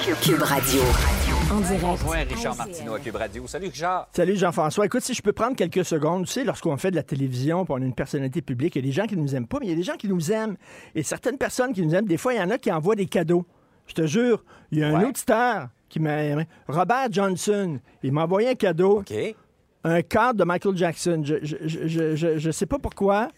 Cube Radio. En direct. Rejoint Richard Martineau à Cube Radio. Salut Richard. Salut Jean-François. Écoute, si je peux prendre quelques secondes, tu sais, lorsqu'on fait de la télévision, puis on a une personnalité publique, il y a des gens qui ne nous aiment pas, mais il y a des gens qui nous aiment. Et certaines personnes qui nous aiment, des fois, il y en a qui envoient des cadeaux. Je te jure, il y a un Ouais. auditeur qui m'a aimé. Robert Johnson, il m'a envoyé un cadeau, OK. un cadre de Michael Jackson. Je, je, je, je, je- je sais pas pourquoi.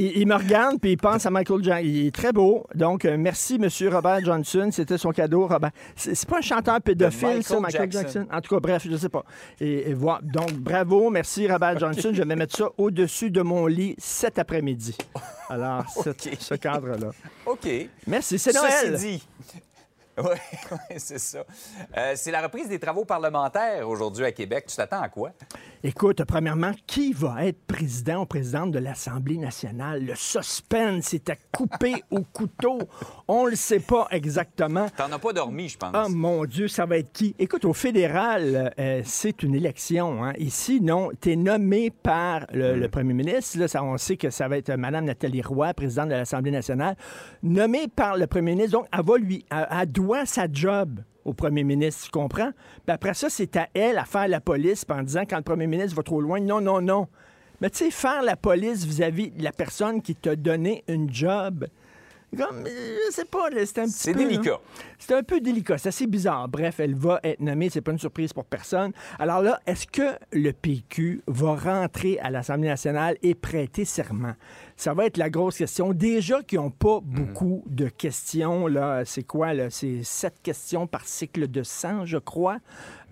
Il, il me regarde puis il pense à Michael Jackson. Il est très beau. Donc, euh, merci, Monsieur Robert Johnson. C'était son cadeau, Robert. C'est pas un chanteur pédophile, Michael ça, Michael Jackson. Jackson? En tout cas, bref, je sais pas. Et, et voilà. Donc, bravo, merci, Robert Johnson. Je vais mettre ça au-dessus de mon lit cet après-midi. Alors, ce- cadre-là. OK. Merci, c'est Ceci Noël. dit. Oui, c'est ça. Euh, c'est la reprise des travaux parlementaires aujourd'hui à Québec. Tu t'attends à quoi? Écoute, premièrement, qui va être président ou présidente de l'Assemblée nationale? Le suspense est à couper au couteau. On le sait pas exactement. T'en as pas dormi, je pense. Ah mon Dieu, ça va être qui? Écoute, au fédéral, euh, c'est une élection. hein. Ici, non, tu es nommé par le, le premier ministre. Là, ça, on sait que ça va être Mme Nathalie Roy, présidente de l'Assemblée nationale. Nommée par le premier ministre, donc elle va lui, elle, elle doit sa job au premier ministre, tu comprends? Puis après ça, c'est à elle à faire la police en disant quand le premier ministre va trop loin, non, non, non. Mais tu sais, faire la police vis-à-vis de la personne qui t'a donné une job, comme, euh, je sais pas, c'est un petit C'est délicat. là. C'est un peu délicat, c'est assez bizarre. Bref, elle va être nommée, c'est pas une surprise pour personne. Alors là, est-ce que le PQ va rentrer à l'Assemblée nationale et prêter serment? Ça va être la grosse question. Déjà qu'ils n'ont pas beaucoup de questions, là, c'est quoi, là? C'est sept questions par cycle de 100, je crois.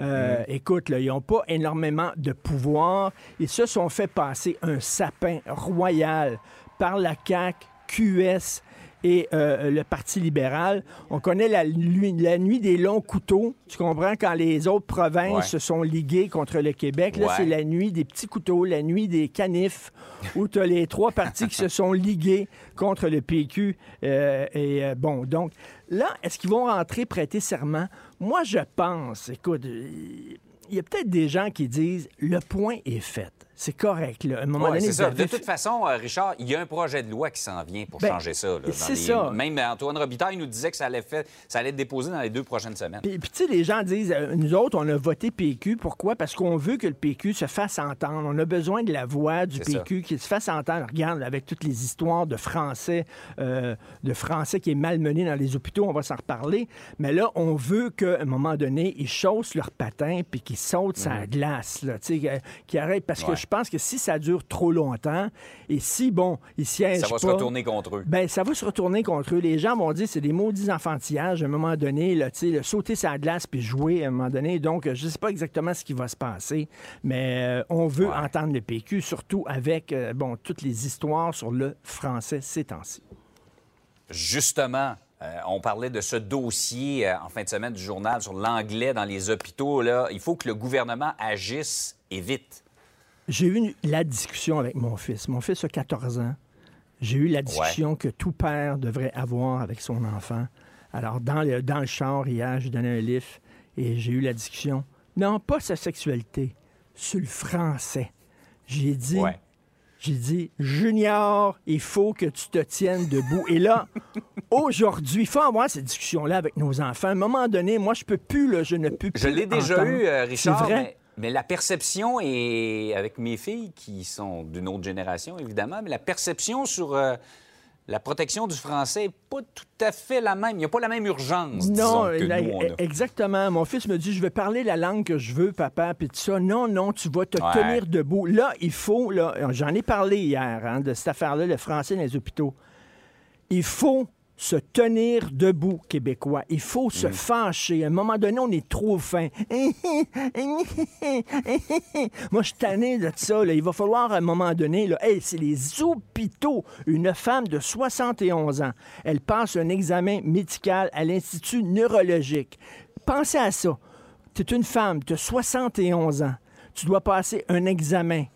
Euh, Écoute, là, ils n'ont pas énormément de pouvoir. Ils se sont fait passer un sapin royal par la CAQ, QS et euh, le Parti libéral. On connaît la, nuit des longs couteaux. Tu comprends? Quand les autres provinces Ouais. se sont liguées contre le Québec, là, Ouais. c'est la nuit des petits couteaux, la nuit des canifs, où tu as les trois partis qui se sont ligués contre le PQ. Euh, et euh, bon, donc, là, est-ce qu'ils vont rentrer prêter serment? Moi, je pense, écoute, euh, il y a peut-être des gens qui disent le point est fait. C'est correct. Là. À un moment Ouais, donné, c'est vous ça. avez De toute façon, euh, Richard, il y a un projet de loi qui s'en vient pour Ben, changer ça. les- ça. Même Antoine Robitaille nous disait que ça allait, fait- ça allait être déposé dans les deux prochaines semaines. Puis, puis, tu sais, les gens disent, euh, nous autres, on a voté PQ. Pourquoi? Parce qu'on veut que le PQ se fasse entendre. On a besoin de la voix du. PQ qui se fasse entendre. Regarde, avec toutes les histoires de Français, euh, de Français qui est malmené dans les hôpitaux, on va s'en reparler. Mais là, on veut qu'à un moment donné, ils chaussent leurs patins puis qu'ils sautent sa glace, là, arrêtent. Parce que Mhm. Je pense que si ça dure trop longtemps, et si, bon, ils siègent Ça va se pas- retourner contre eux. ben, ça va se retourner contre eux. Les gens vont dire c'est des maudits enfantillages à un moment donné, là, tu sais, le sauter sa glace puis jouer à un moment donné. Donc, je ne sais pas exactement ce qui va se passer, mais euh, on veut Ouais. entendre le PQ, surtout avec euh, bon, toutes les histoires sur le français ces temps-ci. Justement, euh, on parlait de ce dossier euh, en fin de semaine du journal sur l'anglais dans les hôpitaux. Là. Il faut que le gouvernement agisse et vite. J'ai eu la discussion avec mon fils. Mon fils a 14 ans. J'ai eu la discussion que tout père devrait avoir avec son enfant. Alors, dans le, dans le char, hier, j'ai donné un livre et j'ai eu la discussion. Non, pas sa sexualité, sur le français. J'ai dit, Ouais. j'ai dit, Junior, il faut que tu te tiennes debout. Et là, aujourd'hui, il faut avoir cette discussion-là avec nos enfants. À un moment donné, moi, je peux plus, là, je ne peux plus. Je l'ai déjà entendre. eu, euh, Richard, C'est vrai? Mais, mais la perception, et avec mes filles qui sont d'une autre génération, évidemment, mais la perception sur euh, la protection du français n'est pas tout à fait la même. Il n'y a pas la même urgence, Non, disons, que la- nous, on a. exactement. Mon fils me dit, je vais parler la langue que je veux, papa, puis tout ça. Non, non, tu vas te Ouais. tenir debout. Là, il faut, j'en ai parlé hier, hein, de cette affaire-là, le français dans les hôpitaux. Il faut se tenir debout, Québécois. Il faut Mm. se fâcher. À un moment donné, on est trop fin. Moi, je suis tanné de ça. là. Il va falloir, à un moment donné, là, hey, c'est les hôpitaux. Une femme de 71 ans, elle passe un examen médical à l'Institut neurologique. Pensez à ça. Tu es une femme, as 71 ans. Tu dois passer un examen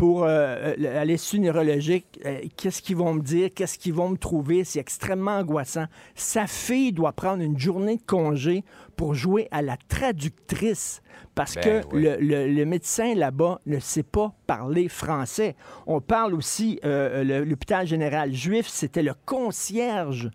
pour euh, l'Institut neurologique. Euh, Qu'est-ce qu'ils vont me dire? Qu'est-ce qu'ils vont me trouver? C'est extrêmement angoissant. Sa fille doit prendre une journée de congé pour jouer à la traductrice parce Ben que oui. le, le- le médecin là-bas ne sait pas parler français. On parle aussi, euh, l'hôpital général juif, c'était le concierge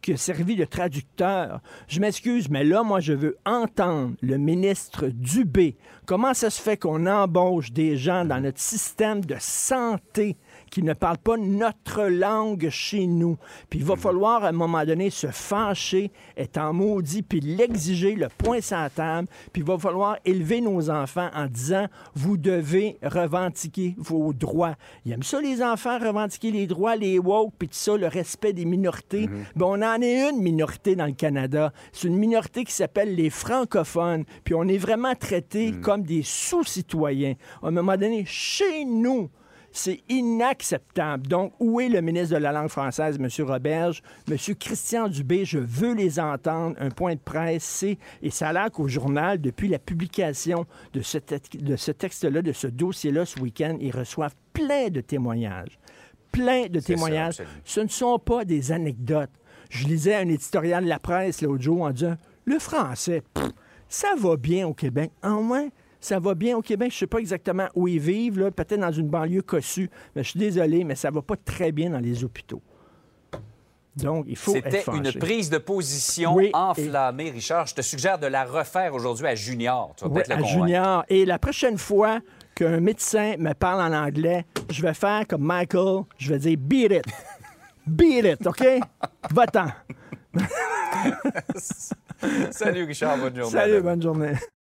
qui a servi de traducteur. Je m'excuse, mais là, moi, je veux entendre le ministre Dubé. Comment ça se fait qu'on embauche des gens dans notre système de santé qui ne parlent pas notre langue chez nous? Puis il va falloir, à un moment donné, se fâcher, être en maudit, puis l'exiger, le point sur la table. Puis il va falloir élever nos enfants en disant, vous devez revendiquer vos droits. Ils aiment ça, les enfants, revendiquer les droits, les woke, puis tout ça, le respect des minorités. Ben, on en est une minorité dans le Canada. C'est une minorité qui s'appelle les francophones. Puis on est vraiment traités comme des sous-citoyens. À un moment donné, chez nous, c'est inacceptable. Donc, où est le ministre de la langue française, M. Roberge? M. Christian Dubé, je veux les entendre. Un point de presse, c'est... Et ça a l'air qu'au journal, depuis la publication de ce, te- de ce texte-là, de ce dossier-là ce week-end, ils reçoivent plein de témoignages. Plein de témoignages. Ce ne sont pas des anecdotes. Je lisais un éditorial de la presse l'autre jour en disant Le français, pff, ça va bien au Québec. En moins, ça va bien au Québec. Je ne sais pas exactement où ils vivent, là, peut-être dans une banlieue cossue. Mais je suis désolé, mais ça va pas très bien dans les hôpitaux. Donc, il faut C'était une prise de position Oui, enflammée, Richard. Je te suggère de la refaire aujourd'hui à Junior. Tu vas Oui, le à. Junior. Et la prochaine fois qu'un médecin me parle en anglais, je vais faire comme Michael, je vais dire beat it. Beat it, OK? Va-t'en. Salut, Richard. Bonne journée. Salut, bonne journée.